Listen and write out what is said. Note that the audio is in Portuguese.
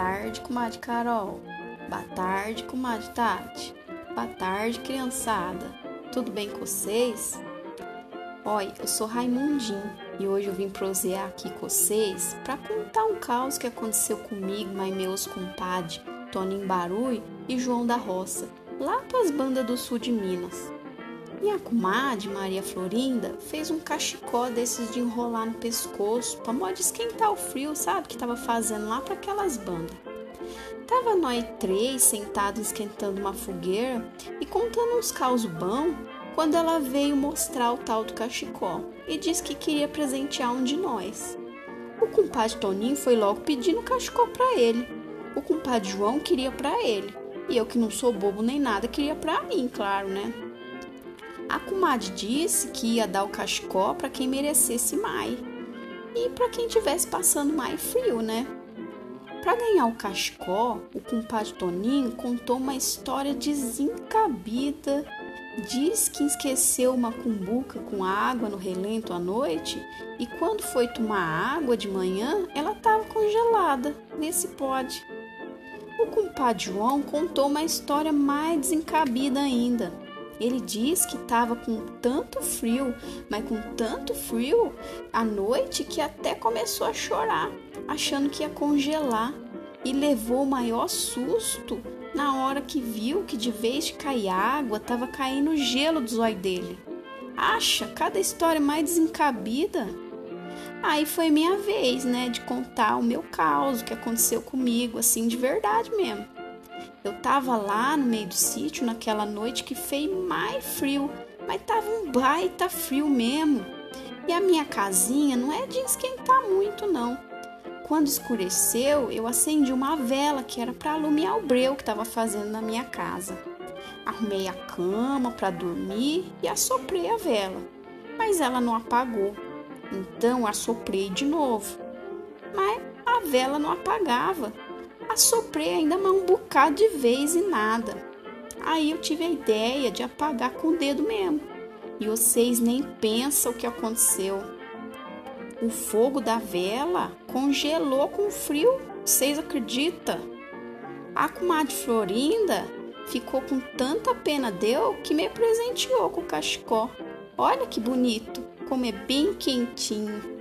tarde, comadre Carol. Boa tarde, comadre Tati. Boa tarde, criançada. Tudo bem com vocês? Oi, eu sou Raimundinho e hoje eu vim prosear aqui com vocês para contar um caos que aconteceu comigo, mas meus compadres Toninho Barui e João da Roça, lá para as bandas do sul de Minas. Minha comadre, Maria Florinda, fez um cachecol desses de enrolar no pescoço, para modo esquentar o frio, sabe, que tava fazendo lá para aquelas bandas. Tava nós três sentados esquentando uma fogueira e contando uns causos bons, quando ela veio mostrar o tal do cachecol e disse que queria presentear um de nós. O compadre Toninho foi logo pedindo o cachecol para ele. O compadre João queria para ele. E eu que não sou bobo nem nada, queria para mim, claro, né? A comadre disse que ia dar o cachecol para quem merecesse mais e para quem tivesse passando mais frio, né? Para ganhar o cachecol, o compadre Toninho contou uma história desencabida. Diz que esqueceu uma cumbuca com água no relento à noite e quando foi tomar água de manhã, ela estava congelada. Nesse pode. O compadre João contou uma história mais desencabida ainda ele diz que estava com tanto frio, mas com tanto frio à noite que até começou a chorar, achando que ia congelar e levou o maior susto na hora que viu que de vez de cair água, estava caindo gelo dos olhos dele. Acha cada história mais desencabida. Aí foi minha vez, né, de contar o meu caos, o que aconteceu comigo, assim, de verdade mesmo. Eu tava lá no meio do sítio naquela noite que fez mais frio, mas tava um baita frio mesmo. E a minha casinha não é de esquentar muito, não. Quando escureceu, eu acendi uma vela que era para alumiar o breu que estava fazendo na minha casa. Arrumei a cama para dormir e assoprei a vela, mas ela não apagou. Então assoprei de novo, mas a vela não apagava assoprei ainda mais um bocado de vez e nada. Aí eu tive a ideia de apagar com o dedo mesmo. E vocês nem pensam o que aconteceu. O fogo da vela congelou com frio, vocês acreditam? A comadre Florinda ficou com tanta pena deu que me presenteou com o cachecol. Olha que bonito, como é bem quentinho.